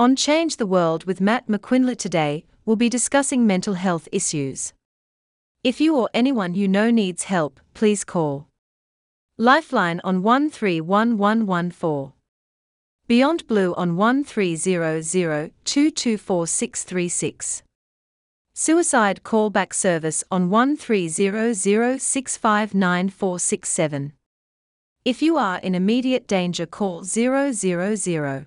On Change the World with Matt McQuinley today, we'll be discussing mental health issues. If you or anyone you know needs help, please call Lifeline on 131114. Beyond Blue on 1300 224 Suicide Callback Service on 1300 If you are in immediate danger, call 000.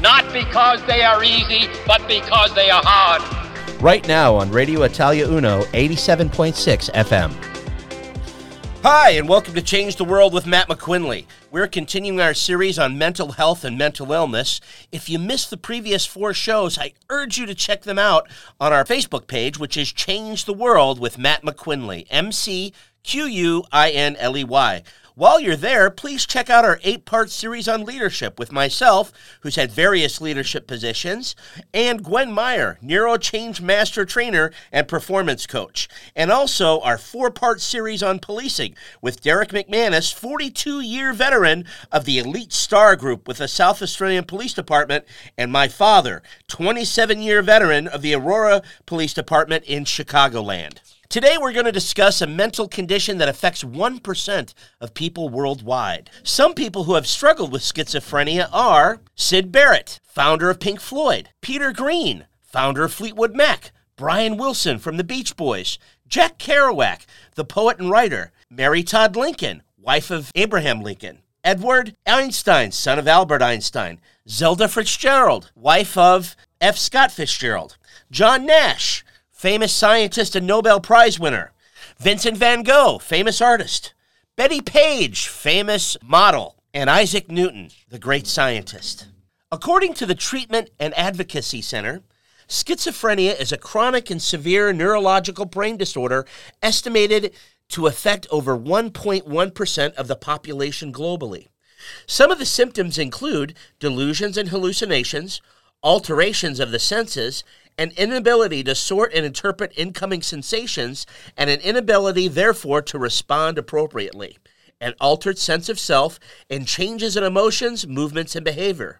Not because they are easy, but because they are hard. Right now on Radio Italia Uno 87.6 FM. Hi, and welcome to Change the World with Matt McQuinley. We're continuing our series on mental health and mental illness. If you missed the previous four shows, I urge you to check them out on our Facebook page, which is Change the World with Matt McQuinley, M C Q U I N L E Y. While you're there, please check out our eight part series on leadership with myself, who's had various leadership positions, and Gwen Meyer, Neuro Change Master Trainer and Performance Coach, and also our four part series on policing with Derek McManus, 42 year veteran of the Elite Star Group with the South Australian Police Department, and my father, 27 year veteran of the Aurora Police Department in Chicagoland. Today, we're going to discuss a mental condition that affects 1% of people worldwide. Some people who have struggled with schizophrenia are Syd Barrett, founder of Pink Floyd, Peter Green, founder of Fleetwood Mac, Brian Wilson from the Beach Boys, Jack Kerouac, the poet and writer, Mary Todd Lincoln, wife of Abraham Lincoln, Edward Einstein, son of Albert Einstein, Zelda Fitzgerald, wife of F. Scott Fitzgerald, John Nash, famous scientist and Nobel Prize winner. Vincent van Gogh, famous artist. Bettie Page, famous model. And Isaac Newton, the great scientist. According to the Treatment and Advocacy Center, schizophrenia is a chronic and severe neurological brain disorder estimated to affect over 1.1% of the population globally. Some of the symptoms include delusions and hallucinations, alterations of the senses, an inability to sort and interpret incoming sensations, and an inability, therefore, to respond appropriately, an altered sense of self, and changes in emotions, movements, and behavior.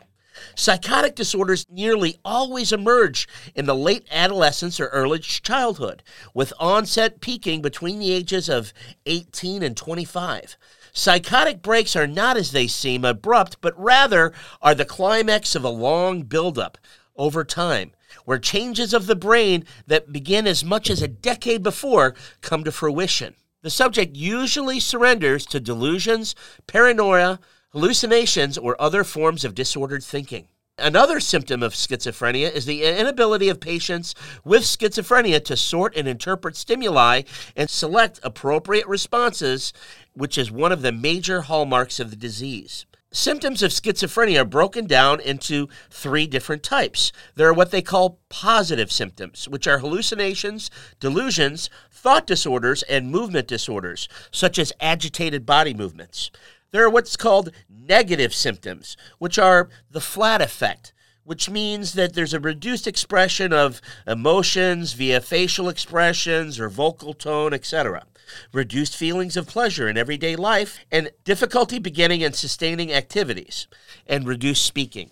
Psychotic disorders nearly always emerge in the late adolescence or early childhood, with onset peaking between the ages of 18 and 25. Psychotic breaks are not, as they seem, abrupt, but rather are the climax of a long buildup over time where changes of the brain that begin as much as a decade before come to fruition. The subject usually surrenders to delusions, paranoia, hallucinations, or other forms of disordered thinking. Another symptom of schizophrenia is the inability of patients with schizophrenia to sort and interpret stimuli and select appropriate responses, which is one of the major hallmarks of the disease. Symptoms of schizophrenia are broken down into three different types. There are what they call positive symptoms, which are hallucinations, delusions, thought disorders, and movement disorders, such as agitated body movements. There are what's called negative symptoms, which are the flat affect, which means that there's a reduced expression of emotions via facial expressions or vocal tone, etc reduced feelings of pleasure in everyday life, and difficulty beginning and sustaining activities, and reduced speaking.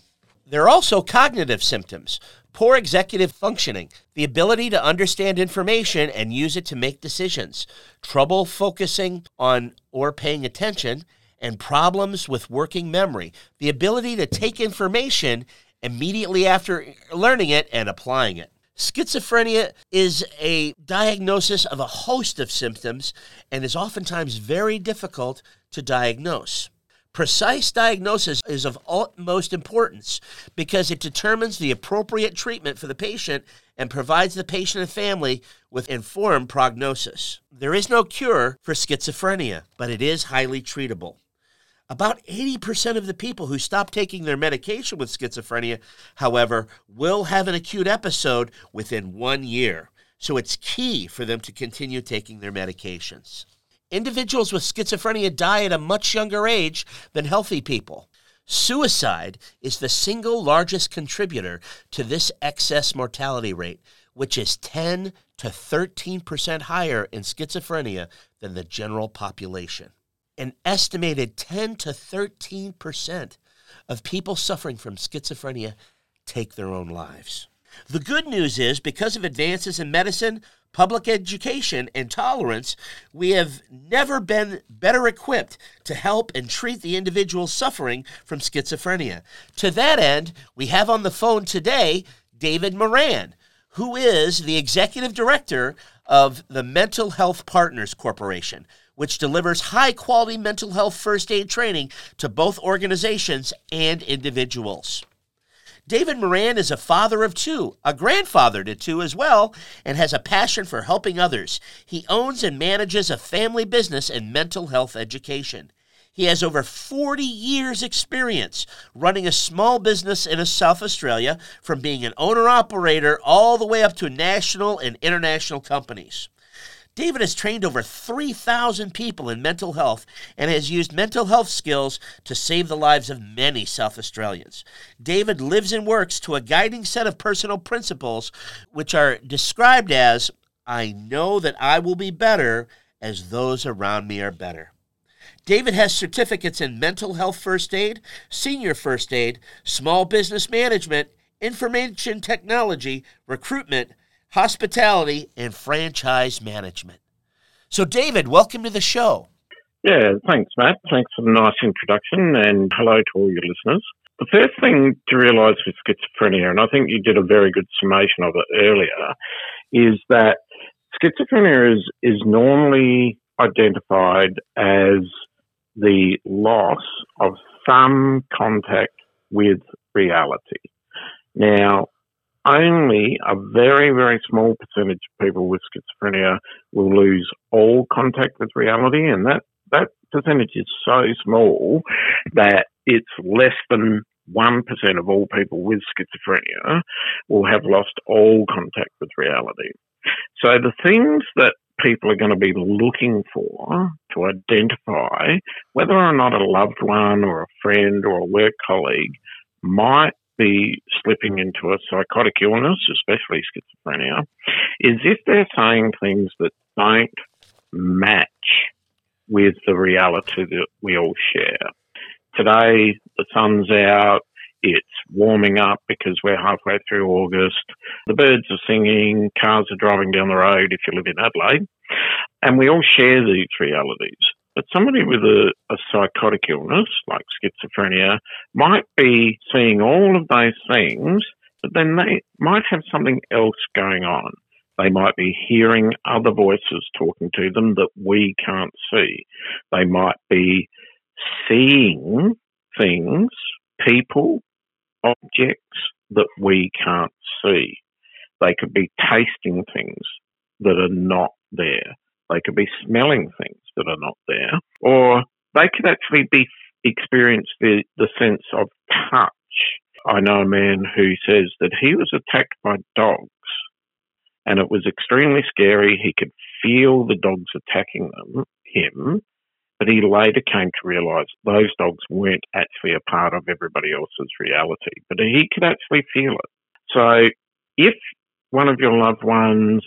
There are also cognitive symptoms poor executive functioning, the ability to understand information and use it to make decisions, trouble focusing on or paying attention, and problems with working memory, the ability to take information immediately after learning it and applying it. Schizophrenia is a diagnosis of a host of symptoms and is oftentimes very difficult to diagnose. Precise diagnosis is of utmost importance because it determines the appropriate treatment for the patient and provides the patient and family with informed prognosis. There is no cure for schizophrenia, but it is highly treatable. About 80% of the people who stop taking their medication with schizophrenia, however, will have an acute episode within one year. So it's key for them to continue taking their medications. Individuals with schizophrenia die at a much younger age than healthy people. Suicide is the single largest contributor to this excess mortality rate, which is 10 to 13% higher in schizophrenia than the general population an estimated 10 to 13% of people suffering from schizophrenia take their own lives. The good news is, because of advances in medicine, public education, and tolerance, we have never been better equipped to help and treat the individuals suffering from schizophrenia. To that end, we have on the phone today David Moran, who is the executive director of the Mental Health Partners Corporation which delivers high quality mental health first aid training to both organizations and individuals. David Moran is a father of two, a grandfather to two as well, and has a passion for helping others. He owns and manages a family business in mental health education. He has over 40 years' experience running a small business in South Australia, from being an owner operator all the way up to national and international companies. David has trained over 3,000 people in mental health and has used mental health skills to save the lives of many South Australians. David lives and works to a guiding set of personal principles, which are described as I know that I will be better as those around me are better. David has certificates in mental health first aid, senior first aid, small business management, information technology, recruitment, hospitality, and franchise management. So, David, welcome to the show. Yeah, thanks, Matt. Thanks for the nice introduction, and hello to all your listeners. The first thing to realise with schizophrenia, and I think you did a very good summation of it earlier, is that schizophrenia is, is normally identified as the loss of some contact with reality. Now, only a very, very small percentage of people with schizophrenia will lose all contact with reality, and that, that percentage is so small that it's less than 1% of all people with schizophrenia will have lost all contact with reality. So the things that people are going to be looking for to identify whether or not a loved one or a friend or a work colleague might be slipping into a psychotic illness, especially schizophrenia, is if they're saying things that don't match with the reality that we all share. Today, the sun's out, it's warming up because we're halfway through August, the birds are singing, cars are driving down the road if you live in Adelaide, and we all share these realities. But somebody with a, a psychotic illness like schizophrenia might be seeing all of those things, but then they might have something else going on. They might be hearing other voices talking to them that we can't see. They might be seeing things, people, objects that we can't see. They could be tasting things that are not there. They could be smelling things that are not there, or they could actually be experience the, the sense of touch. I know a man who says that he was attacked by dogs and it was extremely scary. He could feel the dogs attacking them, him, but he later came to realize those dogs weren't actually a part of everybody else's reality, but he could actually feel it. So if one of your loved ones,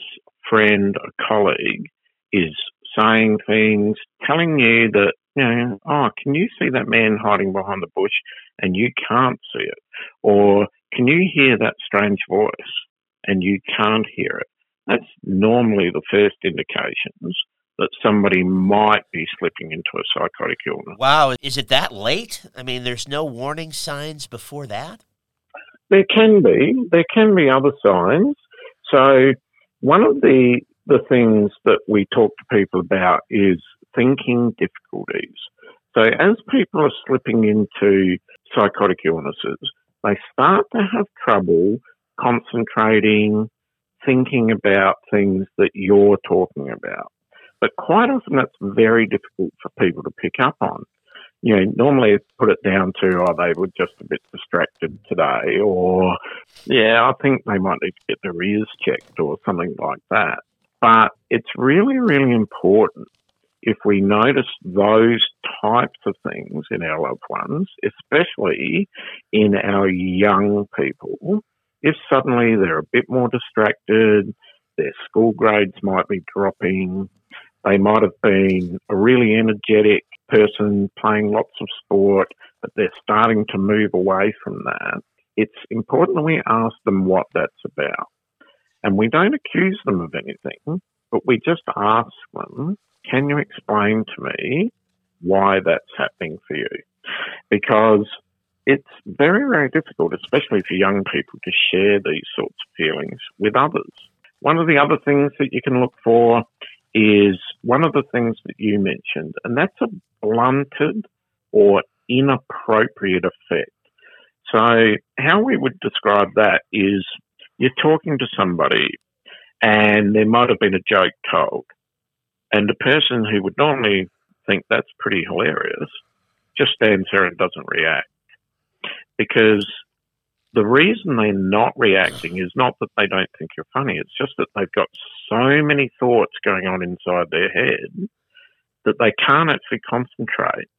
friend, a colleague is saying things, telling you that, you know, oh, can you see that man hiding behind the bush and you can't see it? Or can you hear that strange voice and you can't hear it? That's normally the first indications that somebody might be slipping into a psychotic illness. Wow, is it that late? I mean, there's no warning signs before that? There can be. There can be other signs. So, one of the the things that we talk to people about is thinking difficulties. So as people are slipping into psychotic illnesses, they start to have trouble concentrating, thinking about things that you're talking about. But quite often that's very difficult for people to pick up on. you know, normally put it down to, oh, they were just a bit distracted today, or, yeah, I think they might need to get their ears checked or something like that. But it's really, really important if we notice those types of things in our loved ones, especially in our young people, if suddenly they're a bit more distracted, their school grades might be dropping, they might have been a really energetic person playing lots of sport, but they're starting to move away from that. It's important that we ask them what that's about. And we don't accuse them of anything, but we just ask them, can you explain to me why that's happening for you? Because it's very, very difficult, especially for young people, to share these sorts of feelings with others. One of the other things that you can look for is one of the things that you mentioned, and that's a blunted or inappropriate affect. So, how we would describe that is you're talking to somebody and there might have been a joke told, and the person who would normally think that's pretty hilarious just stands there and doesn't react. Because the reason they're not reacting is not that they don't think you're funny, it's just that they've got so many thoughts going on inside their head that they can't actually concentrate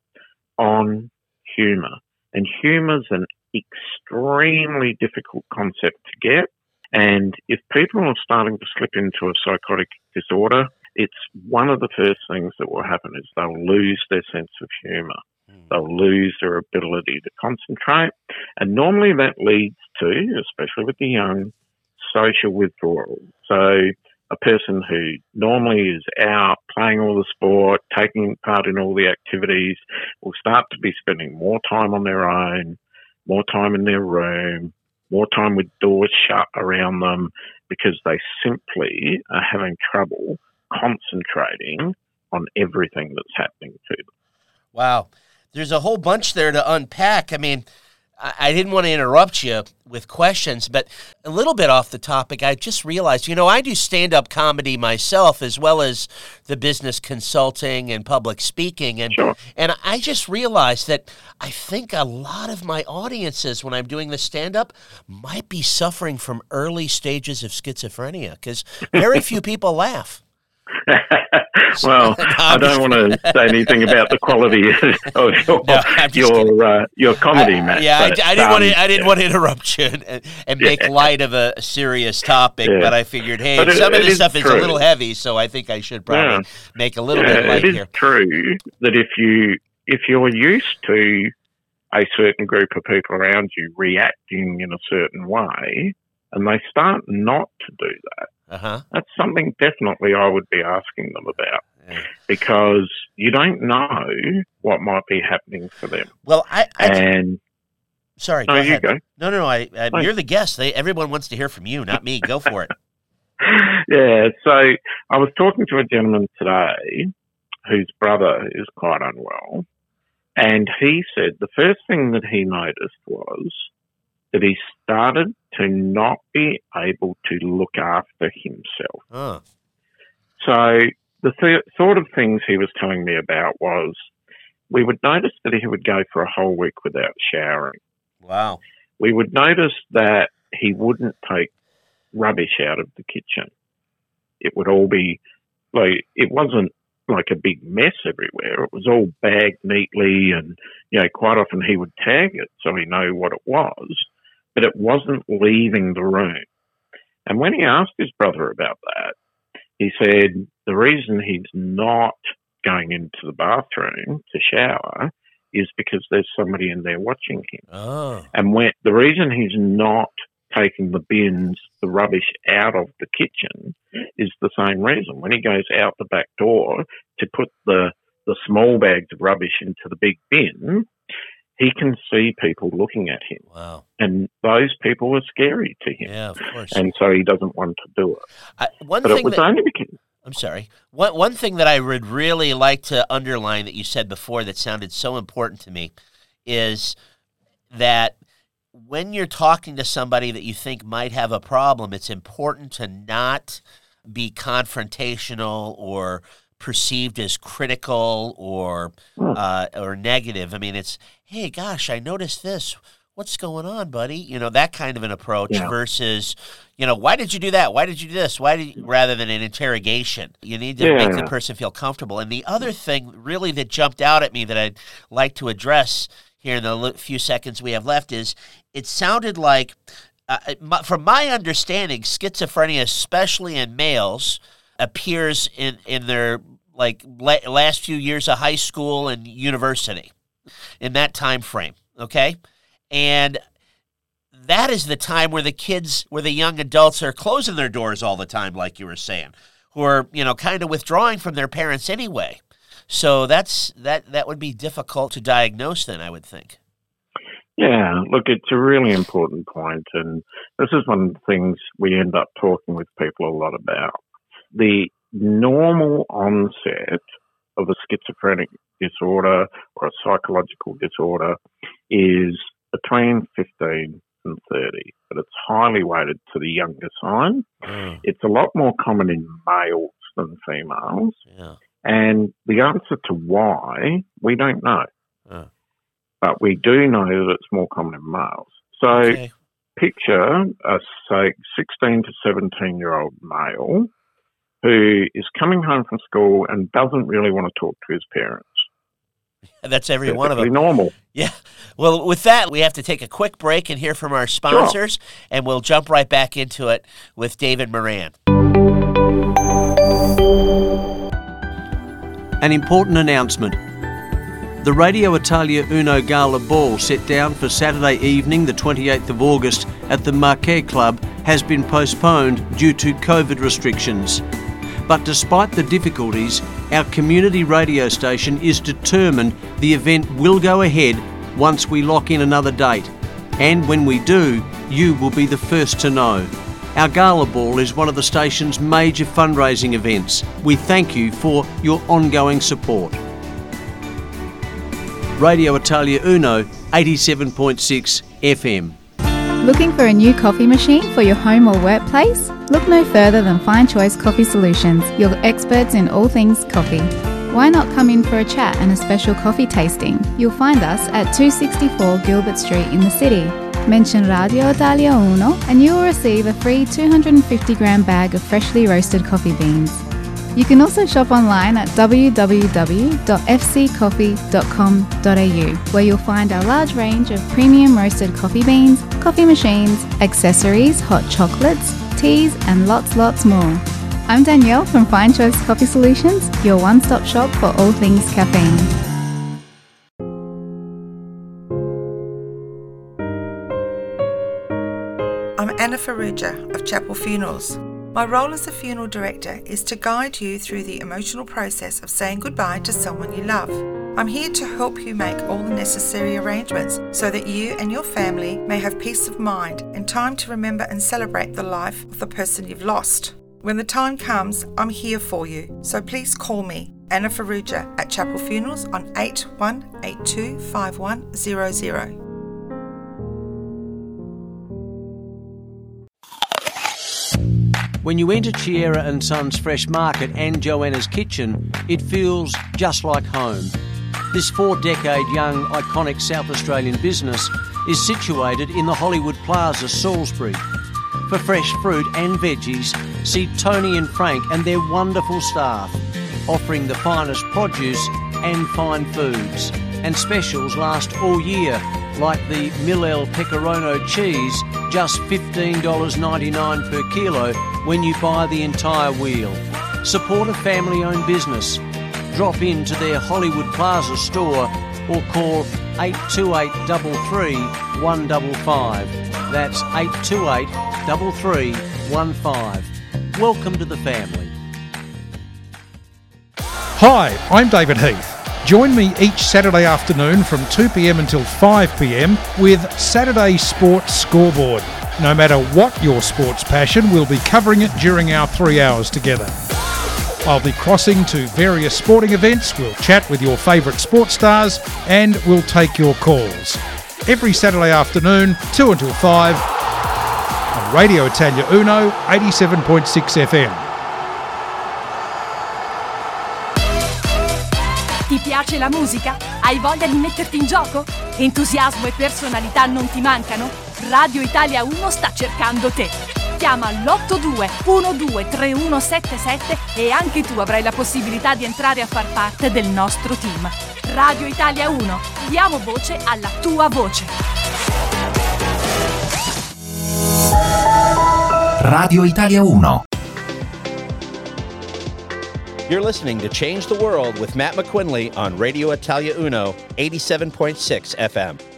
on humour. And humour's an extremely difficult concept to get. And if people are starting to slip into a psychotic disorder, it's one of the first things that will happen is they'll lose their sense of humour. Hmm. They'll lose their ability to concentrate. And normally that leads to, especially with the young, social withdrawal. So a person who normally is out playing all the sport, taking part in all the activities, will start to be spending more time on their own, more time in their room, more time with doors shut around them because they simply are having trouble concentrating on everything that's happening to them. Wow. There's a whole bunch there to unpack. I mean, I didn't want to interrupt you with questions, but a little bit off the topic, I just realized, you know, I do stand up comedy myself as well as the business consulting and public speaking. And, sure. and I just realized that I think a lot of my audiences, when I'm doing the stand up, might be suffering from early stages of schizophrenia because very few people laugh. well, I don't want to say anything about the quality of your no, your, uh, your comedy, I, Matt. Yeah, but, I, I, didn't um, want to. I didn't yeah. want to interrupt you and, and make yeah. light of a serious topic, yeah. but I figured, hey, it, some of this stuff is, is a little heavy, so I think I should probably make a little bit light. It is here. true that if you if you're used to a certain group of people around you reacting in a certain way, and they start not to do that, uh-huh. That's something definitely I would be asking them about yeah. because you don't know what might be happening for them. Well, I, I and sorry, no, go you go. No, no, no. I, I you're the guest. They, everyone wants to hear from you, not me. Go for it. yeah. So I was talking to a gentleman today whose brother is quite unwell, and he said the first thing that he noticed was that he started to not be able to look after himself. Huh. So the th- sort of things he was telling me about was we would notice that he would go for a whole week without showering. Wow. We would notice that he wouldn't take rubbish out of the kitchen. It would all be like it wasn't like a big mess everywhere. It was all bagged neatly, and you know, quite often he would tag it so he know what it was but it wasn't leaving the room. And when he asked his brother about that, he said the reason he's not going into the bathroom to shower is because there's somebody in there watching him. Oh. And when the reason he's not taking the bins, the rubbish out of the kitchen is the same reason. When he goes out the back door to put the the small bags of rubbish into the big bin, he can see people looking at him. Wow. And those people are scary to him. Yeah, of course. And so he doesn't want to do it. I, one but thing it was that, only because. I'm sorry. One, one thing that I would really like to underline that you said before that sounded so important to me is that when you're talking to somebody that you think might have a problem, it's important to not be confrontational or perceived as critical or Hmm. uh, or negative. I mean, it's hey, gosh, I noticed this. What's going on, buddy? You know that kind of an approach Yeah. versus, you know, why did you do that? Why did you do this? Why did you, rather than an interrogation? You need to make the person feel comfortable. And the other thing, really, that jumped out at me that I'd like to address here in the few seconds we have left is, it sounded like, uh, from my understanding, schizophrenia, especially in males, appears in in their like la- last few years of high school and university in that time frame okay? And that is the time where the kids where the young adults are closing their doors all the time like you were saying who are you know kind of withdrawing from their parents anyway. So that's that that would be difficult to diagnose then i would think. Yeah, look, it's a really important point, and this is one of the things we end up talking with people a lot about. The normal onset of a schizophrenic disorder or a psychological disorder is between 15 and 30, but it's highly weighted to the younger sign. It's a lot more common in males than females, yeah and the answer to why we don't know. Uh. But we do know that it's more common in males. So okay picture a say 16 to 17 year old male who is coming home from school and doesn't really want to talk to his parents. that's every one of Perfectly them normal. Yeah. Well, with that, we have to take a quick break and hear from our sponsors, and we'll jump right back into it with David Moran. An important announcement. The Radio Italia Uno Gala Ball set down for Saturday evening, the 28th of August, at the Marche Club has been postponed due to COVID restrictions. But despite the difficulties, our community radio station is determined the event will go ahead once we lock in another date. And when we do, you will be the first to know. Our Gala Ball is one of the station's major fundraising events. We thank you for your ongoing support. Radio Italia Uno 87.6 FM. Looking for a new coffee machine for your home or workplace? Look no further than Fine Choice Coffee Solutions, your experts in all things coffee. Why not come in for a chat and a special coffee tasting? You'll find us at 264 Gilbert Street in the city. Mention Radio Italia Uno and you will receive a free 250 gram bag of freshly roasted coffee beans. You can also shop online at www.fccoffee.com.au, where you'll find our large range of premium roasted coffee beans, coffee machines, accessories, hot chocolates, teas, and lots, lots more. I'm Danielle from Fine Choice Coffee Solutions, your one stop shop for all things caffeine. I'm Anna Faruja of Chapel Funerals. My role as a funeral director is to guide you through the emotional process of saying goodbye to someone you love. I'm here to help you make all the necessary arrangements so that you and your family may have peace of mind and time to remember and celebrate the life of the person you've lost. When the time comes, I'm here for you, so please call me, Anna Faruja, at Chapel Funerals on 81825100. When you enter Chiera and Sons Fresh Market and Joanna's Kitchen, it feels just like home. This four-decade young, iconic South Australian business is situated in the Hollywood Plaza, Salisbury. For fresh fruit and veggies, see Tony and Frank and their wonderful staff, offering the finest produce and fine foods. And specials last all year, like the Millel Pecorino cheese, just $15.99 per kilo when you buy the entire wheel. Support a family owned business. Drop in to their Hollywood Plaza store or call 828 33 155. That's 828 33 15. Welcome to the family. Hi, I'm David Heath. Join me each Saturday afternoon from 2pm until 5pm with Saturday Sports Scoreboard. No matter what your sports passion, we'll be covering it during our three hours together. I'll be crossing to various sporting events, we'll chat with your favourite sports stars, and we'll take your calls. Every Saturday afternoon, 2 until 5, on Radio Italia Uno, 87.6 FM. Ti piace la musica? Hai voglia di metterti in gioco? Entusiasmo e personalità non ti mancano? Radio Italia 1 sta cercando te. Chiama l'82 123177 e anche tu avrai la possibilità di entrare a far parte del nostro team. Radio Italia 1, diamo voce alla tua voce. Radio Italia 1 You're listening to Change the World with Matt McQuinley on Radio Italia Uno, 87.6 FM.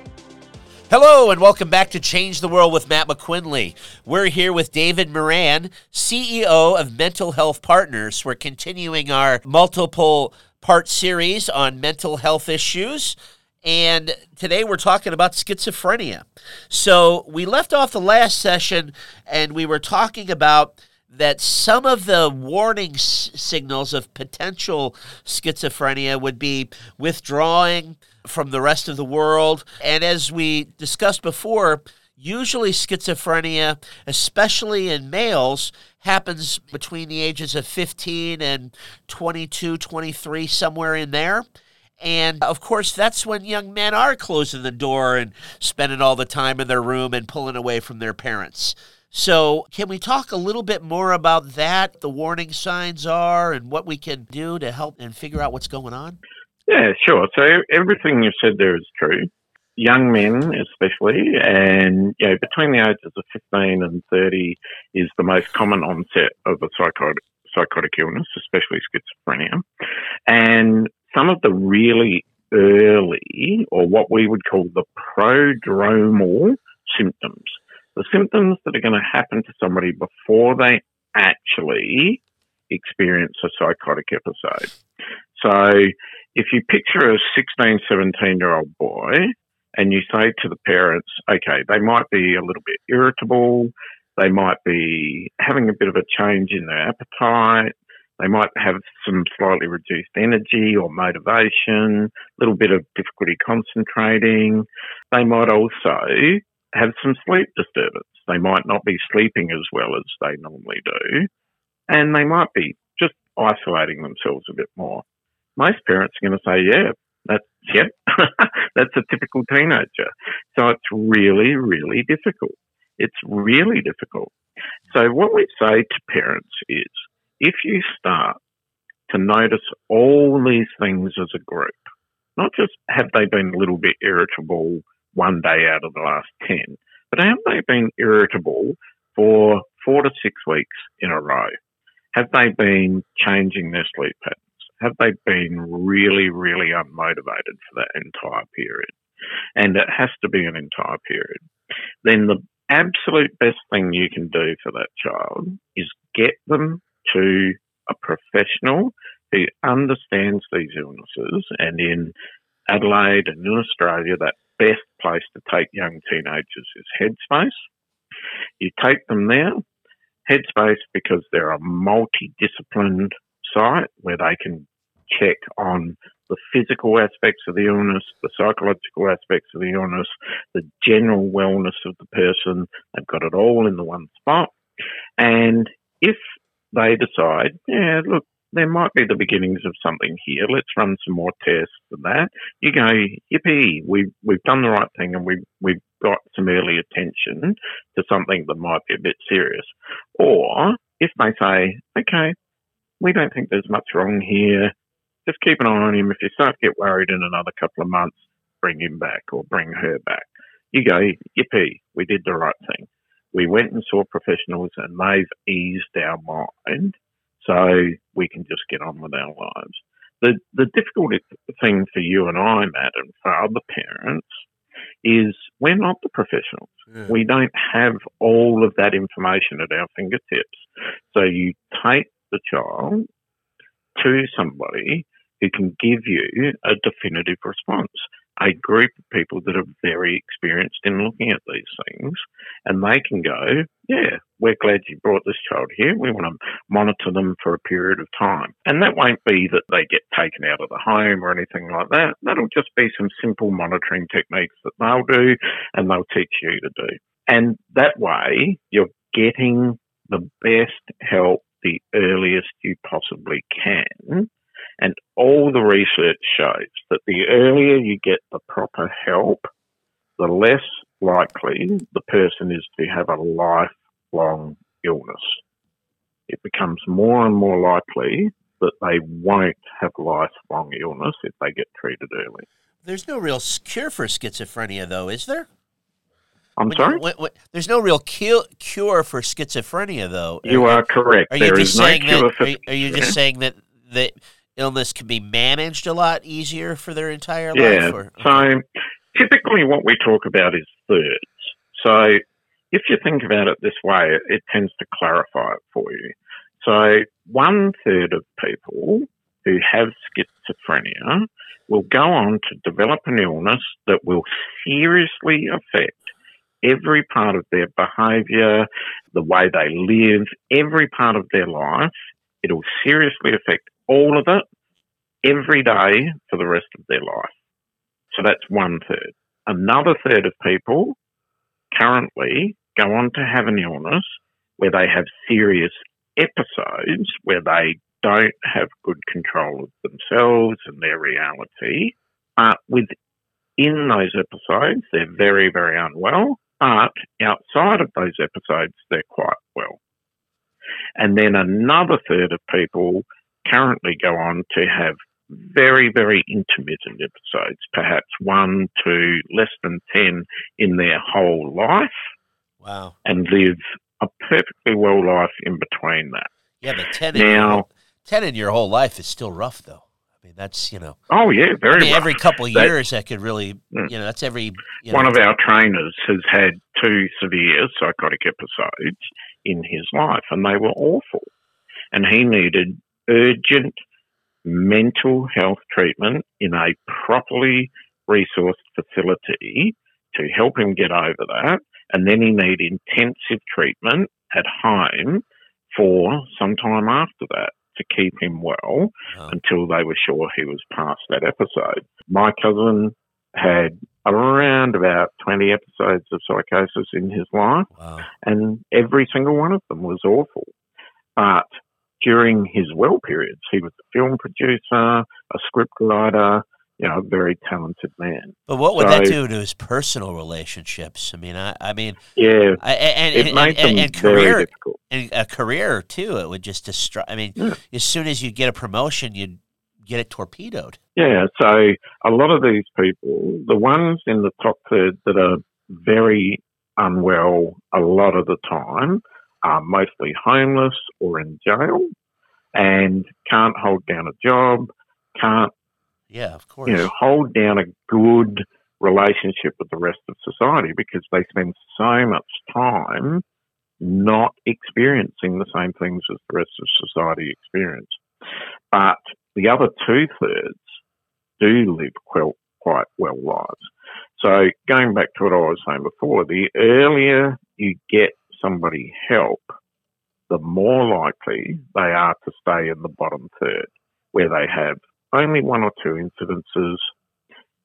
Hello, and welcome back to Change the World with Matt McQuinley. We're here with David Moran, CEO of Mental Health Partners. We're continuing our multiple part series on mental health issues. And today we're talking about schizophrenia. So we left off the last session and we were talking about that some of the warning s- signals of potential schizophrenia would be withdrawing from the rest of the world. And as we discussed before, usually schizophrenia, especially in males, happens between the ages of 15 and 22, 23, somewhere in there. And of course, that's when young men are closing the door and spending all the time in their room and pulling away from their parents. So, can we talk a little bit more about that, the warning signs are, and what we can do to help and figure out what's going on? Yeah, sure. So everything you've said there is true. Young men, especially, and you know, between the ages of 15 and 30 is the most common onset of a psychotic, psychotic illness, especially schizophrenia. And some of the really early, or what we would call the prodromal symptoms, the symptoms that are going to happen to somebody before they actually experience a psychotic episode. So if you picture a 16, 17 year old boy and you say to the parents, okay, they might be a little bit irritable, they might be having a bit of a change in their appetite, they might have some slightly reduced energy or motivation, a little bit of difficulty concentrating. They might also have some sleep disturbance. They might not be sleeping as well as they normally do, and they might be just isolating themselves a bit more. Most parents are going to say, yeah, that's, yeah, that's a typical teenager. So it's really, really difficult. It's really difficult. So what we say to parents is, if you start to notice all these things as a group, not just have they been a little bit irritable one day out of the last 10, but have they been irritable for four to six weeks in a row? Have they been changing their sleep patterns? Have they been really, really unmotivated for that entire period? And it has to be an entire period. Then the absolute best thing you can do for that child is get them to a professional who understands these illnesses. And in Adelaide and in Australia, that best place to take young teenagers is Headspace. You take them there, Headspace, because they're a multidisciplined site where they can check on the physical aspects of the illness, the psychological aspects of the illness, the general wellness of the person. They've got it all in the one spot. And if they decide, yeah, look, there might be the beginnings of something here. Let's run some more tests and that. You go, yippee, we've, we've done the right thing and we've, we've got some early attention to something that might be a bit serious. Or if they say, okay, we don't think there's much wrong here, just keep an eye on him. If you start to get worried in another couple of months, bring him back or bring her back. You go, yippee, we did the right thing. We went and saw professionals and they've eased our mind so we can just get on with our lives. The, the difficult thing for you and I, Matt, and for other parents is we're not the professionals. Yeah. We don't have all of that information at our fingertips. So you take the child to somebody who can give you a definitive response a group of people that are very experienced in looking at these things, and they can go, Yeah, we're glad you brought this child here. We want to monitor them for a period of time. And that won't be that they get taken out of the home or anything like that. That'll just be some simple monitoring techniques that they'll do and they'll teach you to do. And that way, you're getting the best help the earliest you possibly can And all the research shows that the earlier you get the proper help, the less likely mm. the person is to have a lifelong illness. It becomes more and more likely that they won't have lifelong illness if they get treated early. There's no real cure for schizophrenia, though, is there? I'm When sorry? you- when- when- there's no real cu- cure for schizophrenia, though. You are correct. Are you There just is saying cure that? for Are you, are you just saying that that illness can be managed a lot easier for their entire Yeah. life? Or, So typically what we talk about is thirds. So if you think about it this way, it, tends to clarify it for you. So one third of people who have schizophrenia will go on to develop an illness that will seriously affect every part of their behaviour, the way they live, every part of their life. It'll seriously affect all of it every day for the rest of their life. So that's one third. Another third of people currently go on to have an illness where they have serious episodes where they don't have good control of themselves and their reality, but within those episodes, they're very, very unwell, but outside of those episodes, they're quite well. And then another third of people currently go on to have very, very intermittent episodes, perhaps one, to less than 10 in their whole life, wow. and live a perfectly well life in between that. Yeah, but ten in, your Now- whole, ten in your whole life is still rough, though. I mean, that's you know, Oh, yeah, very I mean, every couple of That- years that could really, Mm. you know, that's every. You One know, of our trainers has had two severe psychotic episodes in his life, and they were awful. And he needed urgent mental health treatment in a properly resourced facility to help him get over that. And then he needed intensive treatment at home for some time after that to keep him well Wow. until they were sure he was past that episode. My cousin had around about 20 episodes of psychosis in his life, wow. and every single one of them was awful. But during his well periods, he was a film producer, a script writer, you know, a very talented man. But what would that do to his personal relationships? I mean, I, I mean, Yeah, I, and, it and, made and, them and very difficult. and a career too. It would just destroy. I mean, Yeah. as soon as you get a promotion, you'd get it torpedoed. Yeah, so a lot of these people, the ones in the top third that are very unwell a lot of the time, are mostly homeless or in jail and can't hold down a job, can't Yeah, of course. you know hold down a good relationship with the rest of society because they spend so much time not experiencing the same things as the rest of society experience. But the other two thirds do live quite, quite well lives. So going back to what I was saying before, the earlier you get somebody help, the more likely they are to stay in the bottom third, where they have only one or two incidences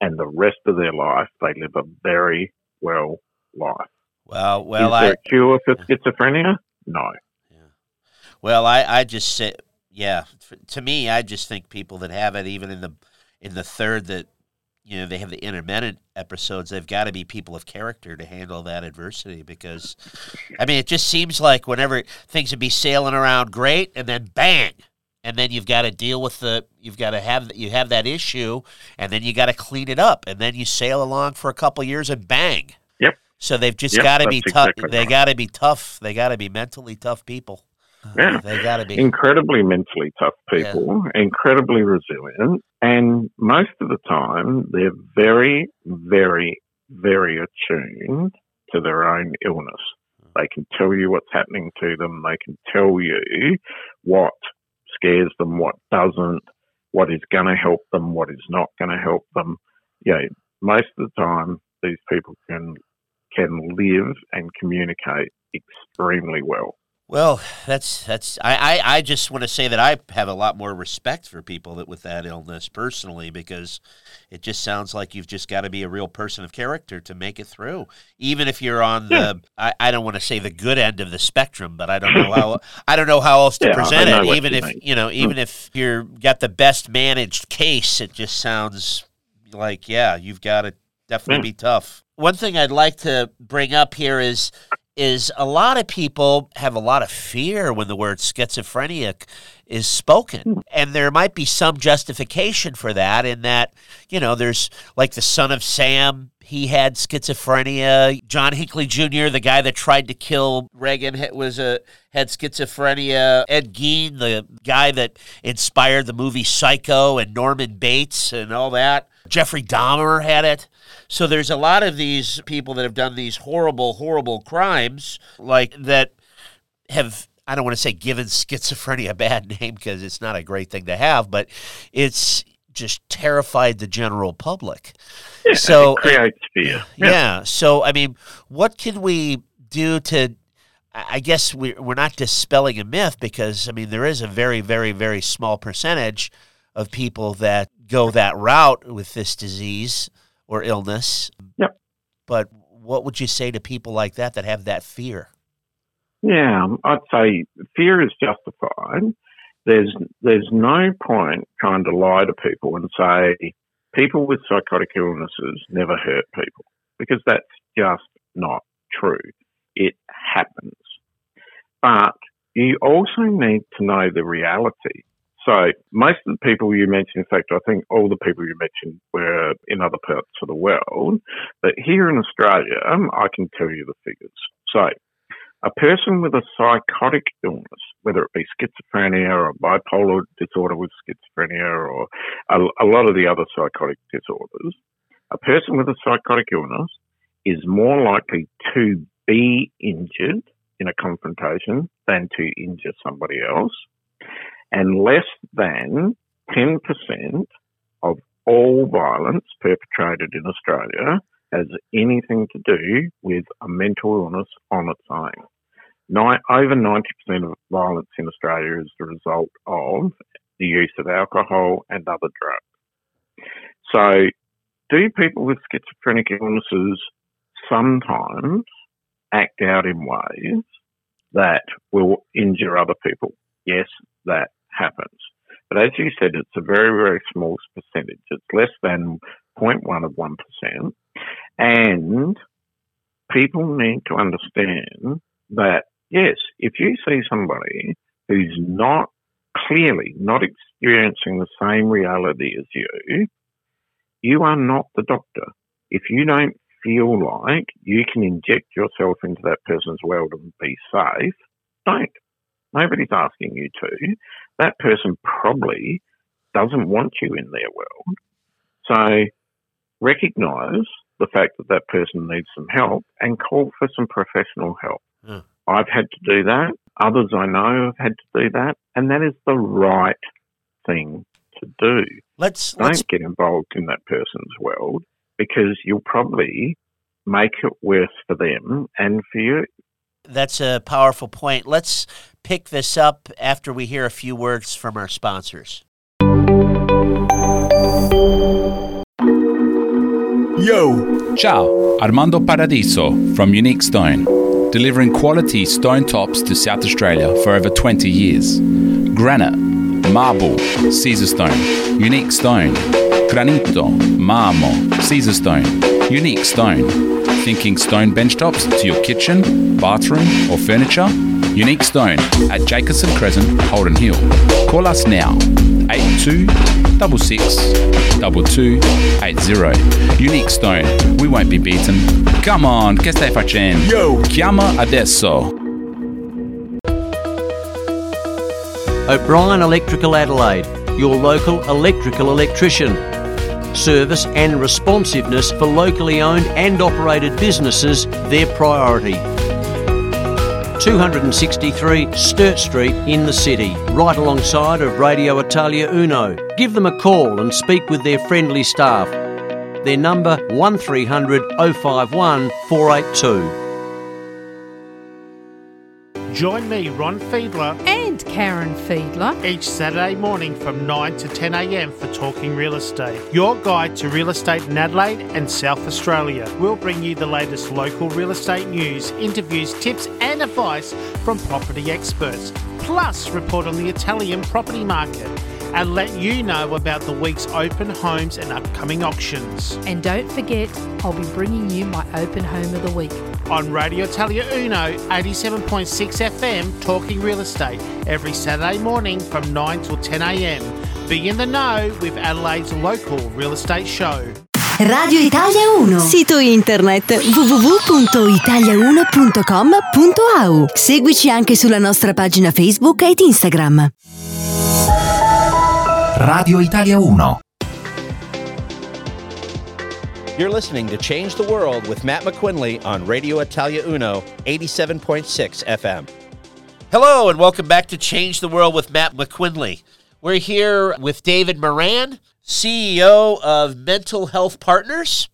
and the rest of their life they live a very well life. well, well, Is I, there a cure for schizophrenia? No. Yeah. Well, I, I just say, yeah. To me, I just think people that have it, even in the in the third that you know they have the intermittent episodes, they've got to be people of character to handle that adversity. Because, I mean, it just seems like whenever things would be sailing around great, and then bang, and then you've got to deal with the, you've got to have you have that issue, and then you got to clean it up, and then you sail along for a couple years, and bang. Yep. So they've just Yep, got to be tough. exactly they right. got to be tough. They got to be mentally tough people. Yeah. Uh, they got to be. Incredibly mentally tough people, incredibly resilient, and most of the time they're very, very, very attuned to their own illness. They can tell you what's happening to them. They can tell you what scares them, what doesn't, what is going to help them, what is not going to help them. Yeah, most of the time these people can can live and communicate extremely well. Well, that's that's I, I, I just want to say that I have a lot more respect for people that with that illness personally because it just sounds like you've just got to be a real person of character to make it through. Even if you're on the I, I don't want to say the good end of the spectrum, but I don't know how I don't know how else to Yeah, present it. Even you if you know, even if you're got the best managed case, it just sounds like yeah, you've got to definitely be tough. One thing I'd like to bring up here is is a lot of people have a lot of fear when the word schizophrenia is spoken. Hmm. And there might be some justification for that in that, you know, there's like the son of Sam, he had schizophrenia. John Hinckley Jr., the guy that tried to kill Reagan, was a had schizophrenia. Ed Gein, the guy that inspired the movie Psycho, and Norman Bates and all that. Jeffrey Dahmer had it. So there's a lot of these people that have done these horrible, horrible crimes, like that have I don't want to say given schizophrenia a bad name because it's not a great thing to have, but it's just terrified the general public. Yeah, so creates fear. yeah. So I mean, what can we do to? I I guess we we're not dispelling a myth because I mean there is a very very very small percentage of people that go that route with this disease or illness. Yep. But what would you say to people like that that have that fear? Yeah, I'd say fear is justified. There's there's no point trying to lie to people and say people with psychotic illnesses never hurt people because that's just not true. It happens. But you also need to know the reality. So most of the people you mentioned, in fact, I think all the people you mentioned were in other parts of the world. But here in Australia, um, I can tell you the figures. So a person with a psychotic illness, whether it be schizophrenia or bipolar disorder with schizophrenia or a, a lot of the other psychotic disorders, a person with a psychotic illness is more likely to be injured in a confrontation than to injure somebody else. And less than 10% of all violence perpetrated in Australia has anything to do with a mental illness on its own. Over 90% of violence in Australia is the result of the use of alcohol and other drugs. So, do people with schizophrenic illnesses sometimes act out in ways that will injure other people? Yes, that happens. But as you said, it's a very, very small percentage. It's less than 0.1 of 1%. And people need to understand that, yes, if you see somebody who's not clearly not experiencing the same reality as you, you are not the doctor. If you don't feel like you can inject yourself into that person's world and be safe, don't. Nobody's asking you to. That person probably doesn't want you in their world. So recognize the fact that that person needs some help and call for some professional help. Hmm. I've had to do that. Others I know have had to do that. And that is the right thing to do. Let's Don't let's get involved in that person's world because you'll probably make it worse for them and for you. that's a powerful point. Let's pick this up after we hear a few words from our sponsors. Yo! Ciao, Armando Paradiso from Unique Stone, delivering quality stone tops to South Australia for over 20 years. Granite, marble, Caesar stone, unique stone, granito, marmo, Caesar stone, unique stone. Thinking stone benchtops to your kitchen, bathroom, or furniture? Unique Stone at Jacobson Crescent, Holden Hill. Call us now, 82 66 2280. Unique Stone, we won't be beaten. Come on, che stai facendo? Yo! Chiama adesso. O'Brien Electrical Adelaide, your local electrical electrician. Service and responsiveness for locally owned and operated businesses, their priority. 263 Sturt Street in the city, right alongside of Radio Italia Uno. Give them a call and speak with their friendly staff. Their number 1300 051 482. Join me, Ron Fiedler, and Karen Fiedler each Saturday morning from 9 to 10 a.m. for Talking Real Estate, your guide to real estate in Adelaide and South Australia. We'll bring you the latest local real estate news, interviews, tips, and advice from property experts, plus report on the Italian property market and let you know about the week's open homes and upcoming auctions. And don't forget, I'll be bringing you my open home of the week. On Radio Italia Uno, 87.6 FM, talking real estate, every Saturday morning from 9 till 10 a.m. Be in the know with Adelaide's local real estate show. Radio Italia 1 Sito internet www.italia1.com.au Seguici anche sulla nostra pagina Facebook ed Instagram. Radio Italia 1. You're listening to Change the World with Matt McQuinley on Radio Italia Uno, 87.6 FM. Hello, and welcome back to Change the World with Matt McQuinley. We're here with David Moran, CEO of Mental Health Partners.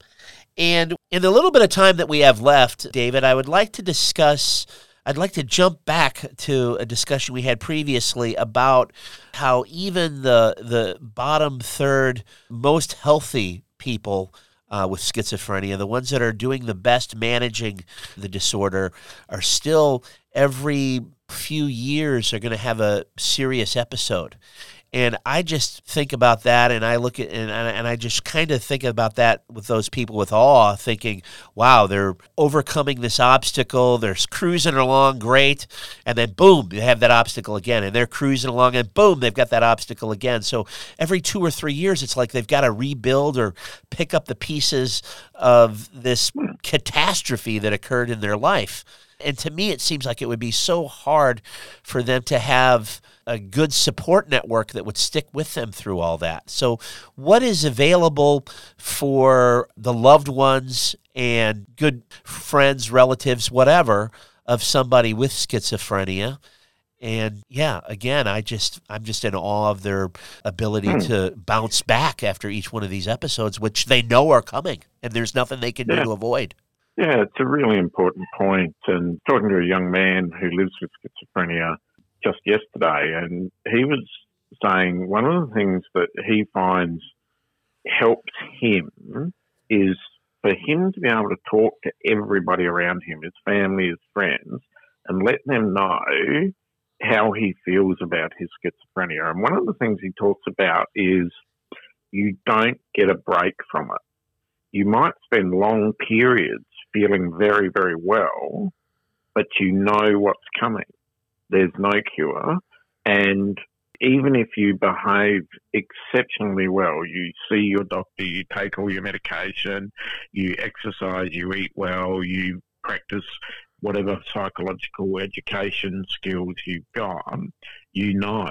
And in the little bit of time that we have left, David, I would like to discuss I'd like to jump back to a discussion we had previously about how even the the bottom third most healthy people uh, with schizophrenia, the ones that are doing the best managing the disorder, are still every few years are going to have a serious episode. And I just think about that, and I look at and and I just kind of think about that with those people with awe, thinking, "Wow, they're overcoming this obstacle. They're cruising along great, and then boom, they have that obstacle again, and they're cruising along, and boom, they've got that obstacle again. So every two or three years, it's like they've got to rebuild or pick up the pieces of this catastrophe that occurred in their life. And to me, it seems like it would be so hard for them to have a good support network that would stick with them through all that. So, what is available for the loved ones and good friends, relatives, whatever, of somebody with schizophrenia? And yeah, again, I just I'm just in awe of their ability Hmm. to bounce back after each one of these episodes, which they know are coming, and there's nothing they can do to avoid. Yeah, it's a really important point. And talking to a young man who lives with schizophrenia just yesterday, and he was saying one of the things that he finds helps him is for him to be able to talk to everybody around him, his family, his friends, and let them know how he feels about his schizophrenia. And one of the things he talks about is you don't get a break from it. You might spend long periods feeling very, very well, but you know what's coming. There's no cure. And even if you behave exceptionally well, you see your doctor, you take all your medication, you exercise, you eat well, you practice whatever psychological education skills you've got, you know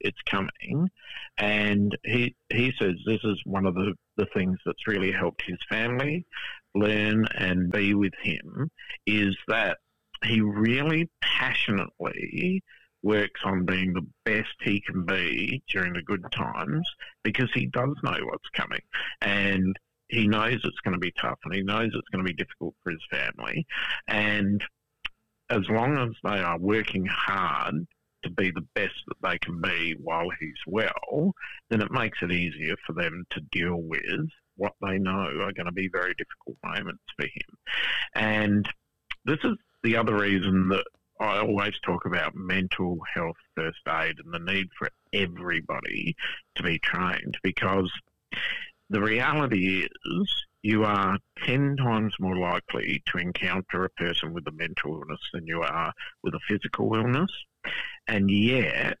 it's coming. And he he says this is one of the, the things that's really helped his family learn and be with him is that he really passionately works on being the best he can be during the good times because he does know what's coming and he knows it's going to be tough and he knows it's going to be difficult for his family and as long as they are working hard to be the best that they can be while he's well, then it makes it easier for them to deal with what they know are going to be very difficult moments for him. And this is the other reason that I always talk about mental health first aid and the need for everybody to be trained because the reality is you are 10 times more likely to encounter a person with a mental illness than you are with a physical illness. And yet,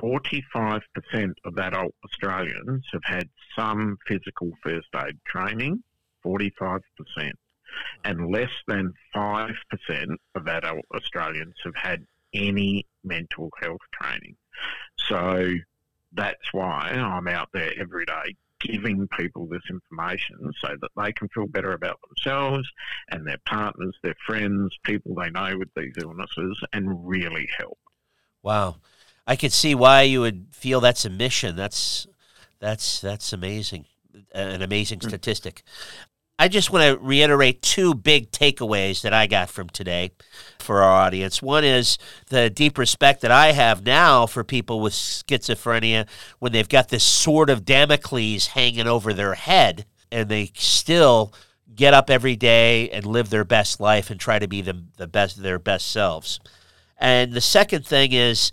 45% of adult Australians have had some physical first aid training, 45%. And less than 5% of adult Australians have had any mental health training. So that's why I'm out there every day giving people this information so that they can feel better about themselves and their partners, their friends, people they know with these illnesses, and really help. Wow, I could see why you would feel that's a mission. That's that's that's amazing, an amazing hmm. statistic. I just want to reiterate two big takeaways that I got from today for our audience. One is the deep respect that I have now for people with schizophrenia when they've got this sword of Damocles hanging over their head and they still get up every day and live their best life and try to be the, the best their best selves. And the second thing is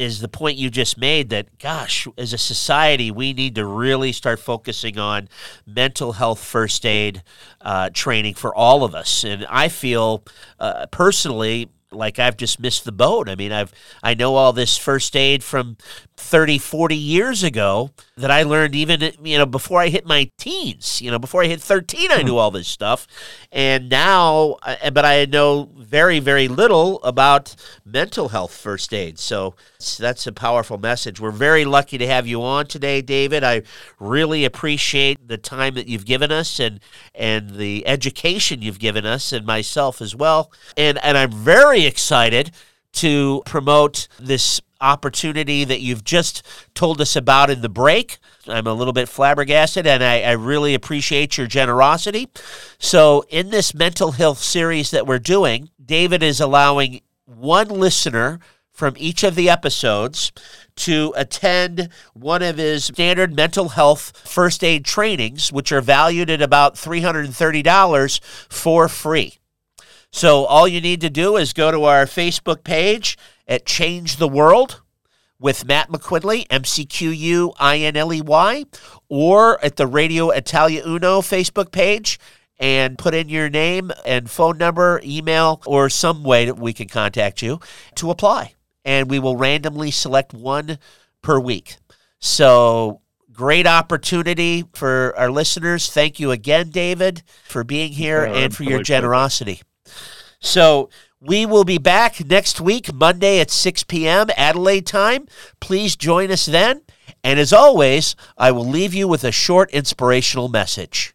is the point you just made that gosh as a society we need to really start focusing on mental health first aid uh, training for all of us and i feel uh, personally like I've just missed the boat. I mean, I've I know all this first aid from 30, 40 years ago that I learned even you know before I hit my teens. You know, before I hit 13 I knew all this stuff. And now uh, but I know very very little about mental health first aid. So that's a powerful message. We're very lucky to have you on today, David. I really appreciate the time that you've given us and and the education you've given us and myself as well. And and I'm very excited to promote this opportunity that you've just told us about in the break. I'm a little bit flabbergasted and I, I, really appreciate your generosity. So, in this mental health series that we're doing, David is allowing one listener from each of the episodes to attend one of his standard mental health first aid trainings, which are valued at about $330 for free. So all you need to do is go to our Facebook page at Change the World with Matt McQuinley, M C Q U I N L E Y, or at the Radio Italia Uno Facebook page and put in your name and phone number, email, or some way that we can contact you to apply and we will randomly select one per week. So, great opportunity for our listeners. Thank you again, David, for being here yeah, and for your generosity. So, we will be back next week, Monday at 6 p.m. Adelaide time. Please join us then. And as always, I will leave you with a short inspirational message.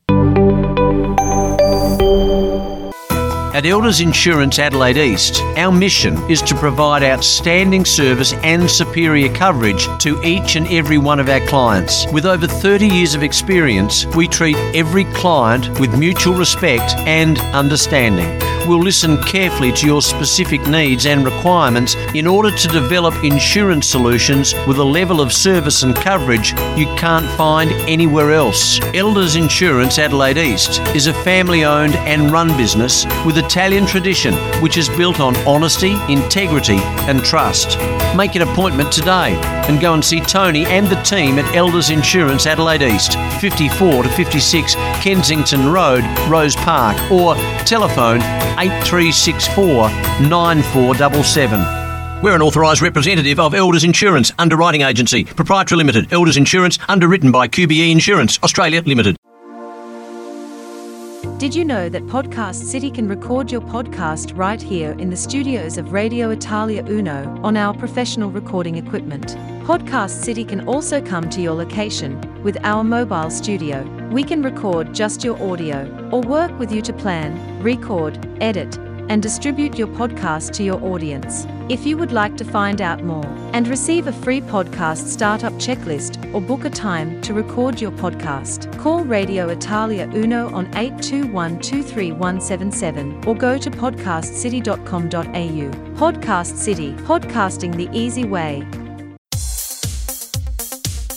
At Elders Insurance Adelaide East, our mission is to provide outstanding service and superior coverage to each and every one of our clients. With over 30 years of experience, we treat every client with mutual respect and understanding. We'll listen carefully to your specific needs and requirements in order to develop insurance solutions with a level of service and coverage you can't find anywhere else. Elders Insurance Adelaide East is a family owned and run business with Italian tradition, which is built on honesty, integrity, and trust. Make an appointment today and go and see Tony and the team at Elders Insurance Adelaide East, 54 to 56 Kensington Road, Rose Park, or telephone 8364 9477. We're an authorised representative of Elders Insurance Underwriting Agency, Proprietary Limited, Elders Insurance, underwritten by QBE Insurance, Australia Limited. Did you know that Podcast City can record your podcast right here in the studios of Radio Italia Uno on our professional recording equipment? Podcast City can also come to your location with our mobile studio. We can record just your audio or work with you to plan, record, edit, and distribute your podcast to your audience. If you would like to find out more and receive a free podcast startup checklist or book a time to record your podcast, call Radio Italia Uno on 821 23177 or go to podcastcity.com.au. Podcast City, podcasting the easy way.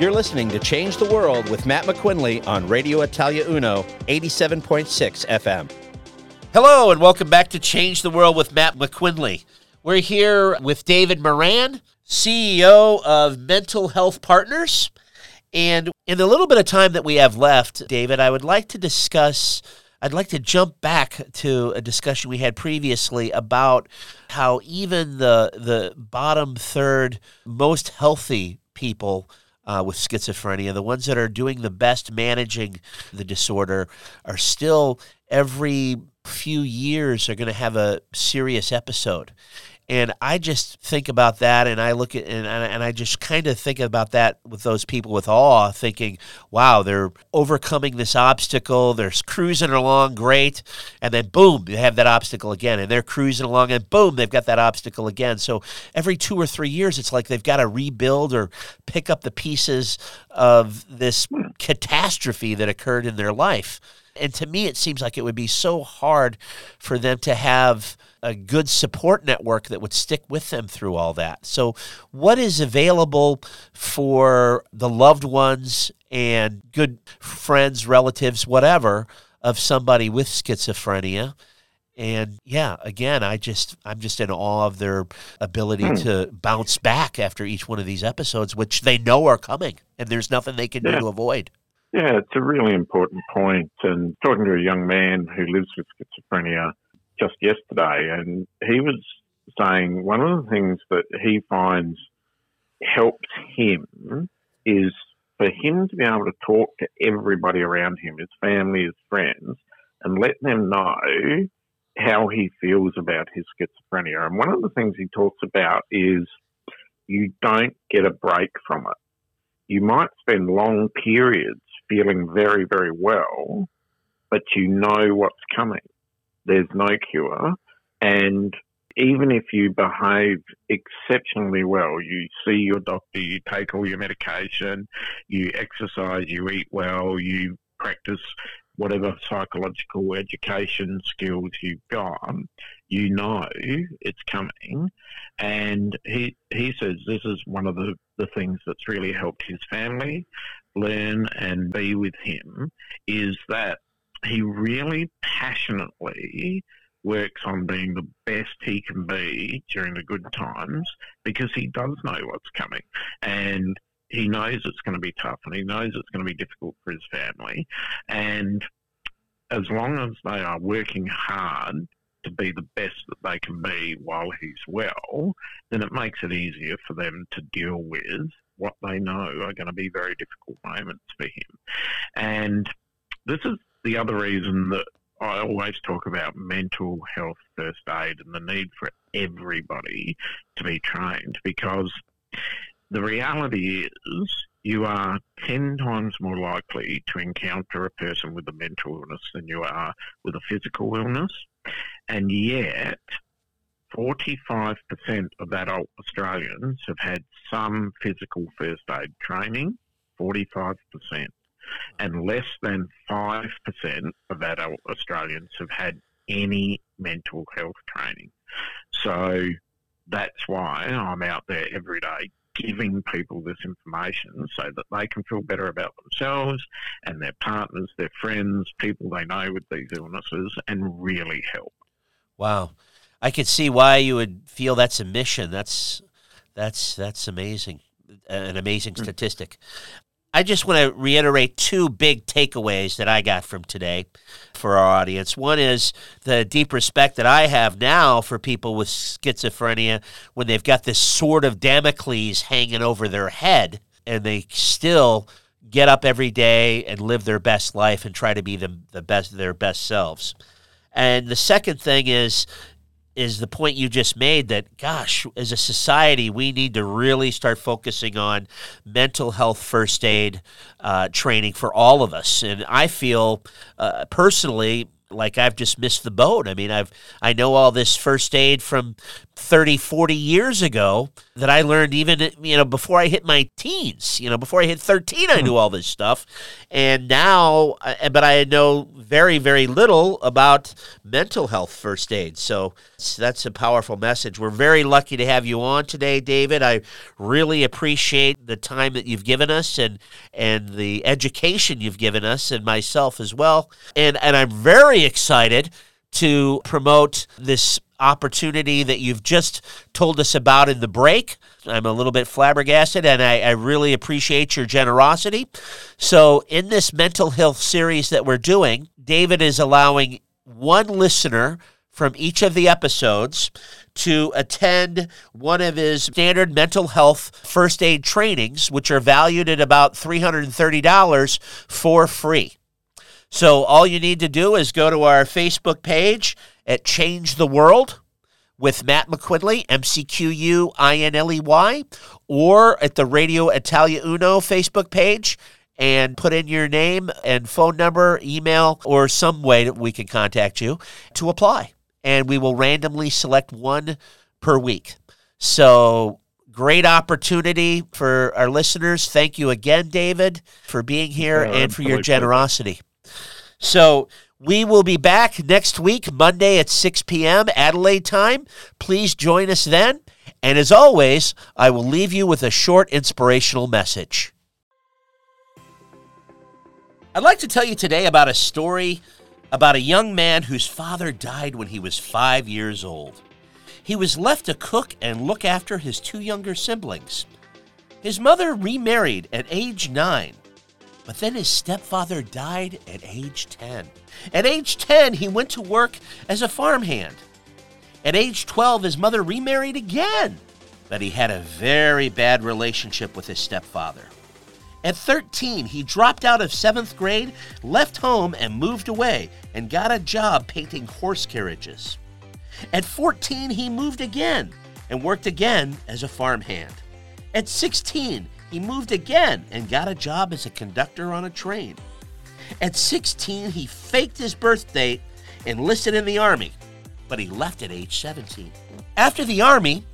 You're listening to Change the World with Matt McQuinley on Radio Italia Uno, 87.6 FM. Hello, and welcome back to Change the World with Matt McQuinley. We're here with David Moran, CEO of Mental Health Partners. And in the little bit of time that we have left, David, I would like to discuss, I'd like to jump back to a discussion we had previously about how even the, the bottom third most healthy people uh, with schizophrenia, the ones that are doing the best managing the disorder, are still every few years are going to have a serious episode. And I just think about that, and I look at and and I just kind of think about that with those people with awe, thinking, "Wow, they're overcoming this obstacle. They're cruising along great, and then boom, they have that obstacle again, and they're cruising along, and boom, they've got that obstacle again. So every two or three years, it's like they've got to rebuild or pick up the pieces of this catastrophe that occurred in their life. And to me, it seems like it would be so hard for them to have a good support network that would stick with them through all that. So, what is available for the loved ones and good friends, relatives, whatever, of somebody with schizophrenia? And yeah, again, I just I'm just in awe of their ability Hmm. to bounce back after each one of these episodes, which they know are coming, and there's nothing they can do to avoid. Yeah, it's a really important point. And talking to a young man who lives with schizophrenia just yesterday, and he was saying one of the things that he finds helps him is for him to be able to talk to everybody around him, his family, his friends, and let them know how he feels about his schizophrenia. And one of the things he talks about is you don't get a break from it you might spend long periods feeling very, very well, but you know what's coming. There's no cure. And even if you behave exceptionally well, you see your doctor, you take all your medication, you exercise, you eat well, you practice whatever psychological education skills you've got, you know it's coming. And he he says this is one of the, the things that's really helped his family learn and be with him is that he really passionately works on being the best he can be during the good times because he does know what's coming. And he knows it's going to be tough and he knows it's going to be difficult for his family. And as long as they are working hard to be the best that they can be while he's well, then it makes it easier for them to deal with what they know are going to be very difficult moments for him. And this is the other reason that I always talk about mental health first aid and the need for everybody to be trained because the reality is you are 10 times more likely to encounter a person with a mental illness than you are with a physical illness. And yet, 45% of adult Australians have had some physical first aid training, 45%. And less than 5% of adult Australians have had any mental health training. So that's why I'm out there every day giving people this information so that they can feel better about themselves and their partners, their friends, people they know with these illnesses, and really help. Wow. I could see why you would feel that's a mission. That's that's that's amazing. An amazing hmm. statistic. I just want to reiterate two big takeaways that I got from today for our audience. One is the deep respect that I have now for people with schizophrenia when they've got this sword of Damocles hanging over their head and they still get up every day and live their best life and try to be the, the best their best selves. And the second thing is is the point you just made that gosh as a society we need to really start focusing on mental health first aid uh, training for all of us. And i feel uh, personally like i've just missed the boat. I mean i've i know all this first aid from 30 40 years ago that i learned even you know before i hit my teens you know before i hit 13 i knew all this stuff. And now uh, but i know very very little about mental health first aid. So that's a powerful message. We're very lucky to have you on today david. I really appreciate the time that you've given us and and the education you've given us and myself as well. And and i'm very excited to promote this opportunity that you've just told us about in the break. I'm a little bit flabbergasted and I, I, really appreciate your generosity. So, in this mental health series that we're doing, David is allowing one listener from each of the episodes to attend one of his standard mental health first aid trainings, which are valued at about $330 for free. So all you need to do is go to our Facebook page at Change the World with Matt McQuinley, M C Q U I N L E Y, or at the Radio Italia Uno Facebook page and put in your name and phone number, email, or some way that we can contact you to apply. And we will randomly select one per week. So, great opportunity for our listeners. Thank you again, David, for being here Yeah, and for your generosity. So, we will be back next week, Monday at 6 p.m. Adelaide time. Please join us then. And as always, I will leave you with a short inspirational message. I'd like to tell you today about a story about a young man whose father died when he was five years old. He was left to cook and look after his two younger siblings. His mother remarried at age nine, but then his stepfather died at age 10. At age 10, he went to work as a farmhand. At age 12, his mother remarried again, but he had a very bad relationship with his stepfather. At 13, he dropped out of seventh grade, left home, and moved away and got a job painting horse carriages. At 14, he moved again and worked again as a farmhand. At 16, he moved again and got a job as a conductor on a train. At 16, he faked his birth date, enlisted in the Army, but he left at age 17. After the Army,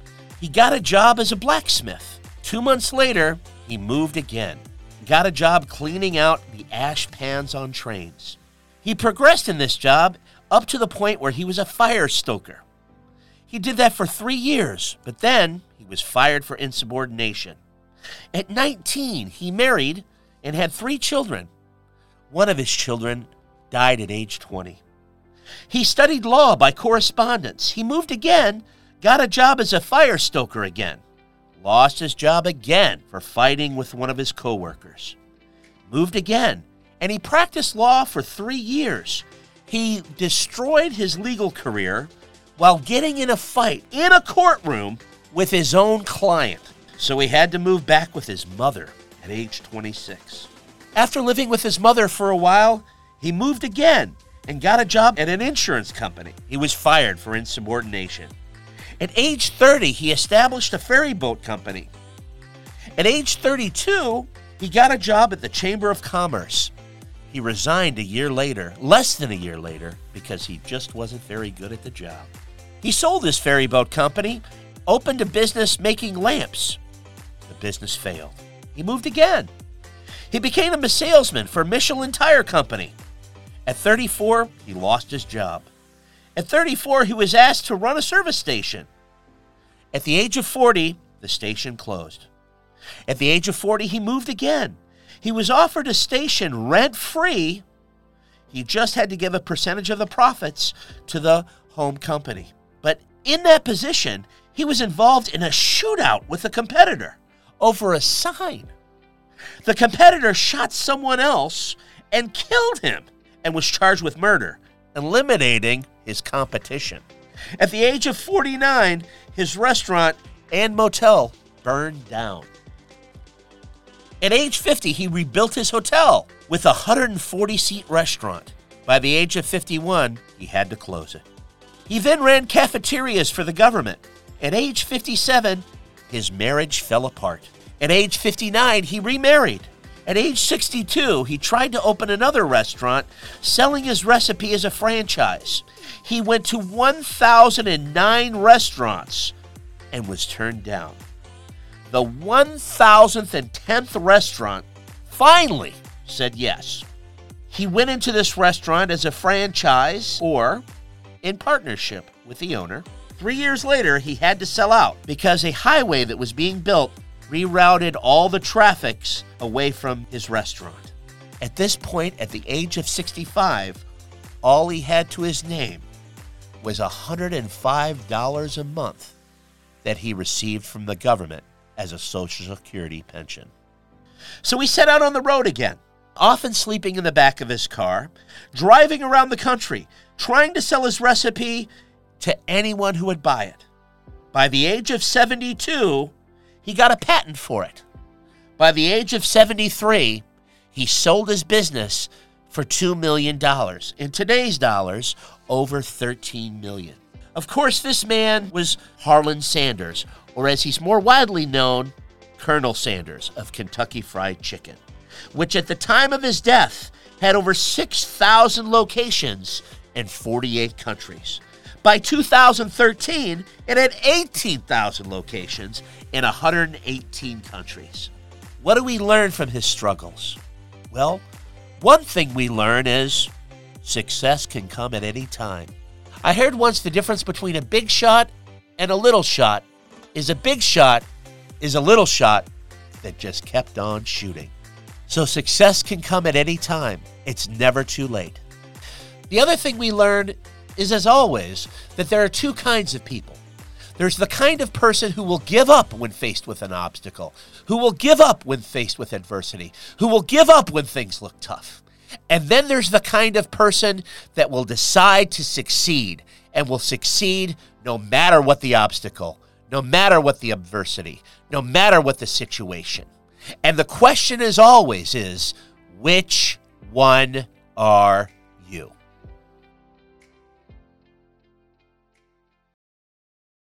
he got a job as a blacksmith. Two months later, he moved again, got a job cleaning out the ash pans on trains. He progressed in this job up to the point where he was a fire stoker. He did that for three years, but then he was fired for insubordination. At 19, he married and had three children. One of his children died at age 20. He studied law by correspondence. He moved again, got a job as a fire stoker again, lost his job again for fighting with one of his coworkers. Moved again, and he practiced law for three years. He destroyed his legal career while getting in a fight in a courtroom with his own client. So he had to move back with his mother at age 26. After living with his mother for a while, he moved again and got a job at an insurance company. He was fired for insubordination. At age 30, he established a ferry boat company. At age 32, he got a job at the Chamber of Commerce. He resigned a year later, less than a year later, because he just wasn't very good at the job. He sold his ferry boat company, opened a business making lamps. Business failed. He moved again. He became a salesman for Michelin Tire Company. At 34, he lost his job. At 34, he was asked to run a service station. At the age of 40, the station closed. At the age of 40, he moved again. He was offered a station rent free. He just had to give a percentage of the profits to the home company. But in that position, he was involved in a shootout with a competitor over a sign. The competitor shot someone else and killed him and was charged with murder, eliminating his competition. At the age of 49, his restaurant and motel burned down. At age 50, he rebuilt his hotel with a 140 seat restaurant. By the age of 51, he had to close it. He then ran cafeterias for the government. At age 57, his marriage fell apart. At age 59, he remarried. At age 62, he tried to open another restaurant, selling his recipe as a franchise. He went to 1,009 restaurants and was turned down. The 1,010th restaurant finally said yes. He went into this restaurant as a franchise or in partnership with the owner. Three years later, he had to sell out because a highway that was being built rerouted all the traffics away from his restaurant. At this point, at the age of 65, all he had to his name was $105 a month that he received from the government as a Social Security pension. So he set out on the road again, often sleeping in the back of his car, driving around the country, trying to sell his recipe to anyone who would buy it. By the age of 72, he got a patent for it. By the age of 73, he sold his business for $2 million. In today's dollars, over 13 million. Of course, this man was Harlan Sanders, or as he's more widely known, Colonel Sanders of Kentucky Fried Chicken, which at the time of his death had over 6,000 locations in 48 countries. By 2013, it had 18,000 locations in 118 countries. What do we learn from his struggles? Well, one thing we learn is success can come at any time. I heard once the difference between a big shot and a little shot is a big shot is a little shot that just kept on shooting. So success can come at any time. It's never too late. The other thing we learned is, as always, that there are two kinds of people. There's the kind of person who will give up when faced with an obstacle, who will give up when faced with adversity, who will give up when things look tough. And then there's the kind of person that will decide to succeed and will succeed no matter what the obstacle, no matter what the adversity, no matter what the situation. And the question as always is which one are you?